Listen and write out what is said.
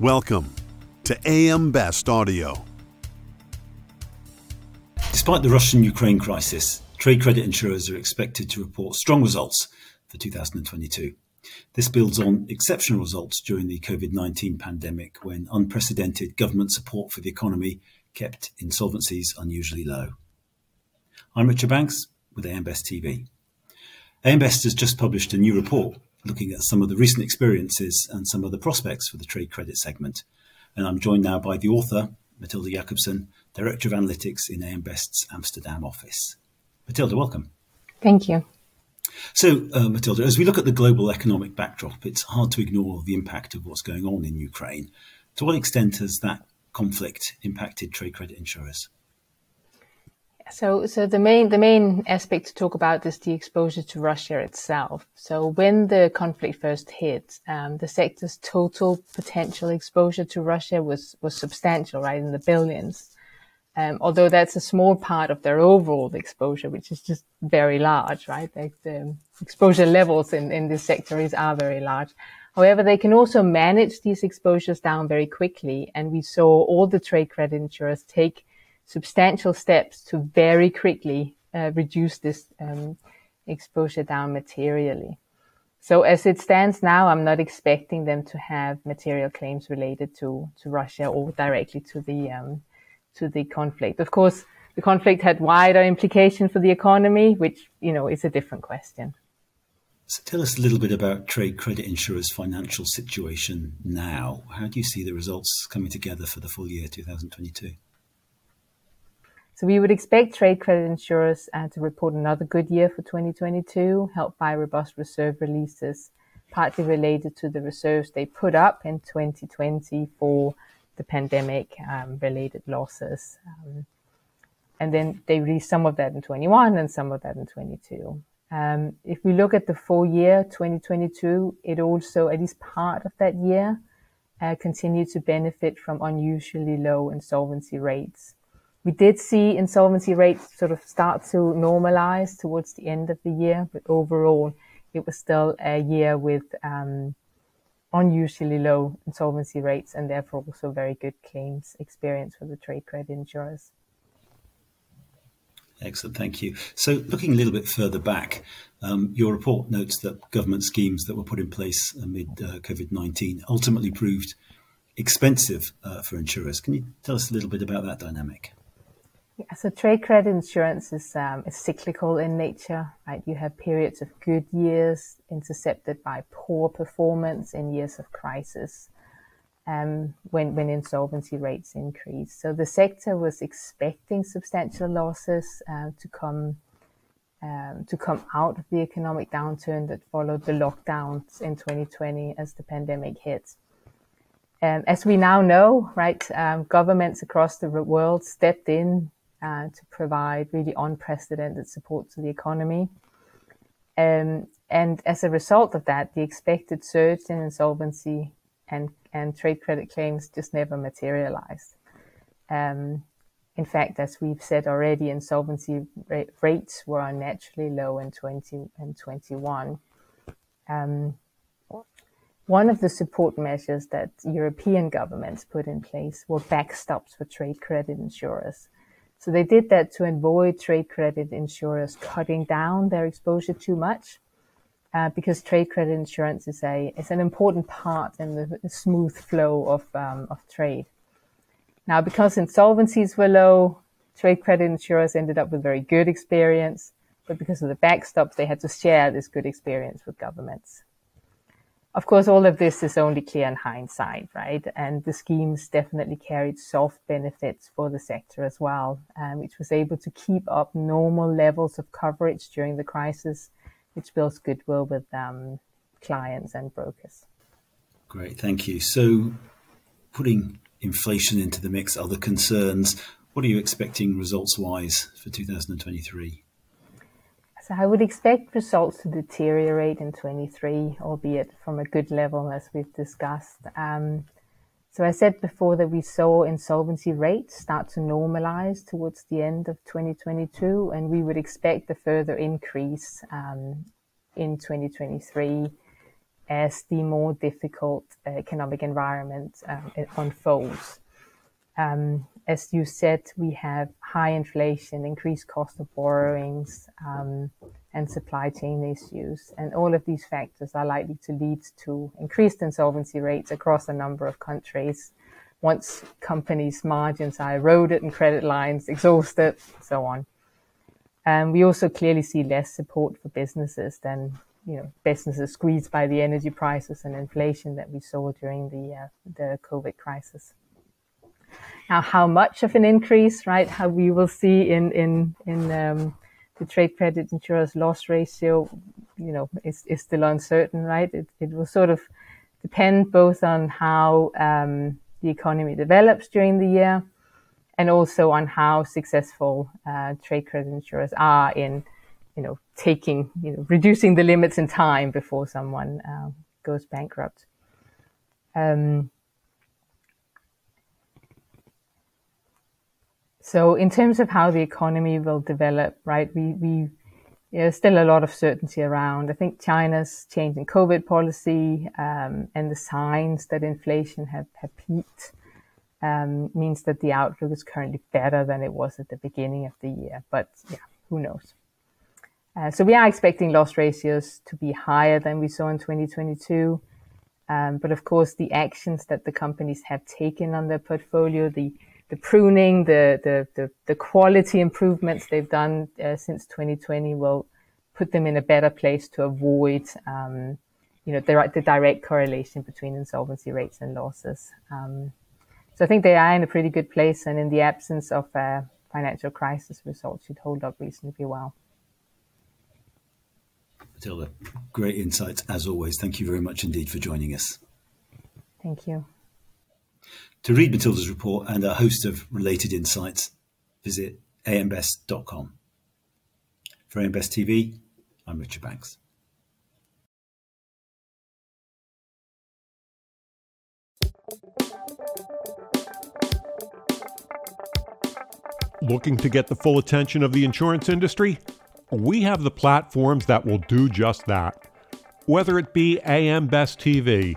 Welcome to AM Best Audio. Despite the Russian Ukraine crisis, trade credit insurers are expected to report strong results for 2022. This builds on exceptional results during the COVID 19 pandemic when unprecedented government support for the economy kept insolvencies unusually low. I'm Richard Banks with AM Best TV. AM Best has just published a new report looking at some of the recent experiences and some of the prospects for the trade credit segment. And I'm joined now by the author, Matilda Jakobsen, Director of Analytics in AM Best's Amsterdam office. Matilda, welcome. Thank you. So, uh, Matilda, as we look at the global economic backdrop, it's hard to ignore the impact of what's going on in Ukraine. To what extent has that conflict impacted trade credit insurers? So, so the main the main aspect to talk about is the exposure to Russia itself. So, when the conflict first hit, um, the sector's total potential exposure to Russia was was substantial, right, in the billions. Um, although that's a small part of their overall exposure, which is just very large, right? Like the exposure levels in, in this sector is, are very large. However, they can also manage these exposures down very quickly. And we saw all the trade credit insurers take substantial steps to very quickly uh, reduce this um, exposure down materially. So as it stands now, I'm not expecting them to have material claims related to, to Russia or directly to the um, to the conflict. Of course, the conflict had wider implications for the economy, which you know is a different question. So tell us a little bit about trade credit insurers' financial situation now. How do you see the results coming together for the full year 2022? So we would expect trade credit insurers uh, to report another good year for 2022, helped by robust reserve releases, partly related to the reserves they put up in 2020 for the pandemic um, related losses. Um, and then they released some of that in 21 and some of that in 22. Um, if we look at the full year 2022, it also, at least part of that year, uh, continued to benefit from unusually low insolvency rates. We did see insolvency rates sort of start to normalize towards the end of the year, but overall, it was still a year with um, unusually low insolvency rates and therefore also very good claims experience for the trade credit insurers. Excellent, thank you. So, looking a little bit further back, um, your report notes that government schemes that were put in place amid uh, COVID 19 ultimately proved expensive uh, for insurers. Can you tell us a little bit about that dynamic? Yeah, so trade credit insurance is, um, is cyclical in nature, right? You have periods of good years intercepted by poor performance in years of crisis um, when, when insolvency rates increase. So the sector was expecting substantial losses uh, to come um, to come out of the economic downturn that followed the lockdowns in 2020 as the pandemic hit. Um, as we now know, right, um, governments across the world stepped in uh, to provide really unprecedented support to the economy. Um, and as a result of that, the expected surge in insolvency and, and trade credit claims just never materialized. Um, in fact, as we've said already, insolvency rates were unnaturally low in 20 and 21. Um, one of the support measures that European governments put in place were backstops for trade credit insurers. So they did that to avoid trade credit insurers cutting down their exposure too much, uh, because trade credit insurance is a is an important part in the smooth flow of um, of trade. Now, because insolvencies were low, trade credit insurers ended up with very good experience, but because of the backstops, they had to share this good experience with governments of course, all of this is only clear in hindsight, right? And the schemes definitely carried soft benefits for the sector as well, um, which was able to keep up normal levels of coverage during the crisis, which builds goodwill with um, clients and brokers. Great, thank you. So, putting inflation into the mix, other concerns, what are you expecting results wise for 2023? So I would expect results to deteriorate in 23, albeit from a good level, as we've discussed. Um, so I said before that we saw insolvency rates start to normalize towards the end of 2022, and we would expect a further increase um, in 2023 as the more difficult economic environment um, unfolds. Um, as you said, we have high inflation, increased cost of borrowings, um, and supply chain issues. And all of these factors are likely to lead to increased insolvency rates across a number of countries once companies' margins are eroded and credit lines exhausted, and so on. And we also clearly see less support for businesses than you know businesses squeezed by the energy prices and inflation that we saw during the uh, the COVID crisis. Now, how much of an increase, right? How we will see in in in um, the trade credit insurers loss ratio, you know, is, is still uncertain, right? It, it will sort of depend both on how um, the economy develops during the year and also on how successful uh, trade credit insurers are in, you know, taking, you know, reducing the limits in time before someone uh, goes bankrupt. Um, So in terms of how the economy will develop, right, we, we there's still a lot of certainty around. I think China's change in COVID policy um, and the signs that inflation have, have peaked um, means that the outlook is currently better than it was at the beginning of the year. But yeah, who knows? Uh, so we are expecting loss ratios to be higher than we saw in 2022. Um, but of course, the actions that the companies have taken on their portfolio, the the pruning, the, the, the, the quality improvements they've done uh, since 2020 will put them in a better place to avoid, um, you know, the, the, direct correlation between insolvency rates and losses. Um, so I think they are in a pretty good place, and in the absence of a financial crisis, results should hold up reasonably well. Matilda, great insights as always. Thank you very much indeed for joining us. Thank you. To read Matilda's report and a host of related insights, visit ambest.com. For AMBest TV, I'm Richard Banks. Looking to get the full attention of the insurance industry? We have the platforms that will do just that. Whether it be AM Best TV,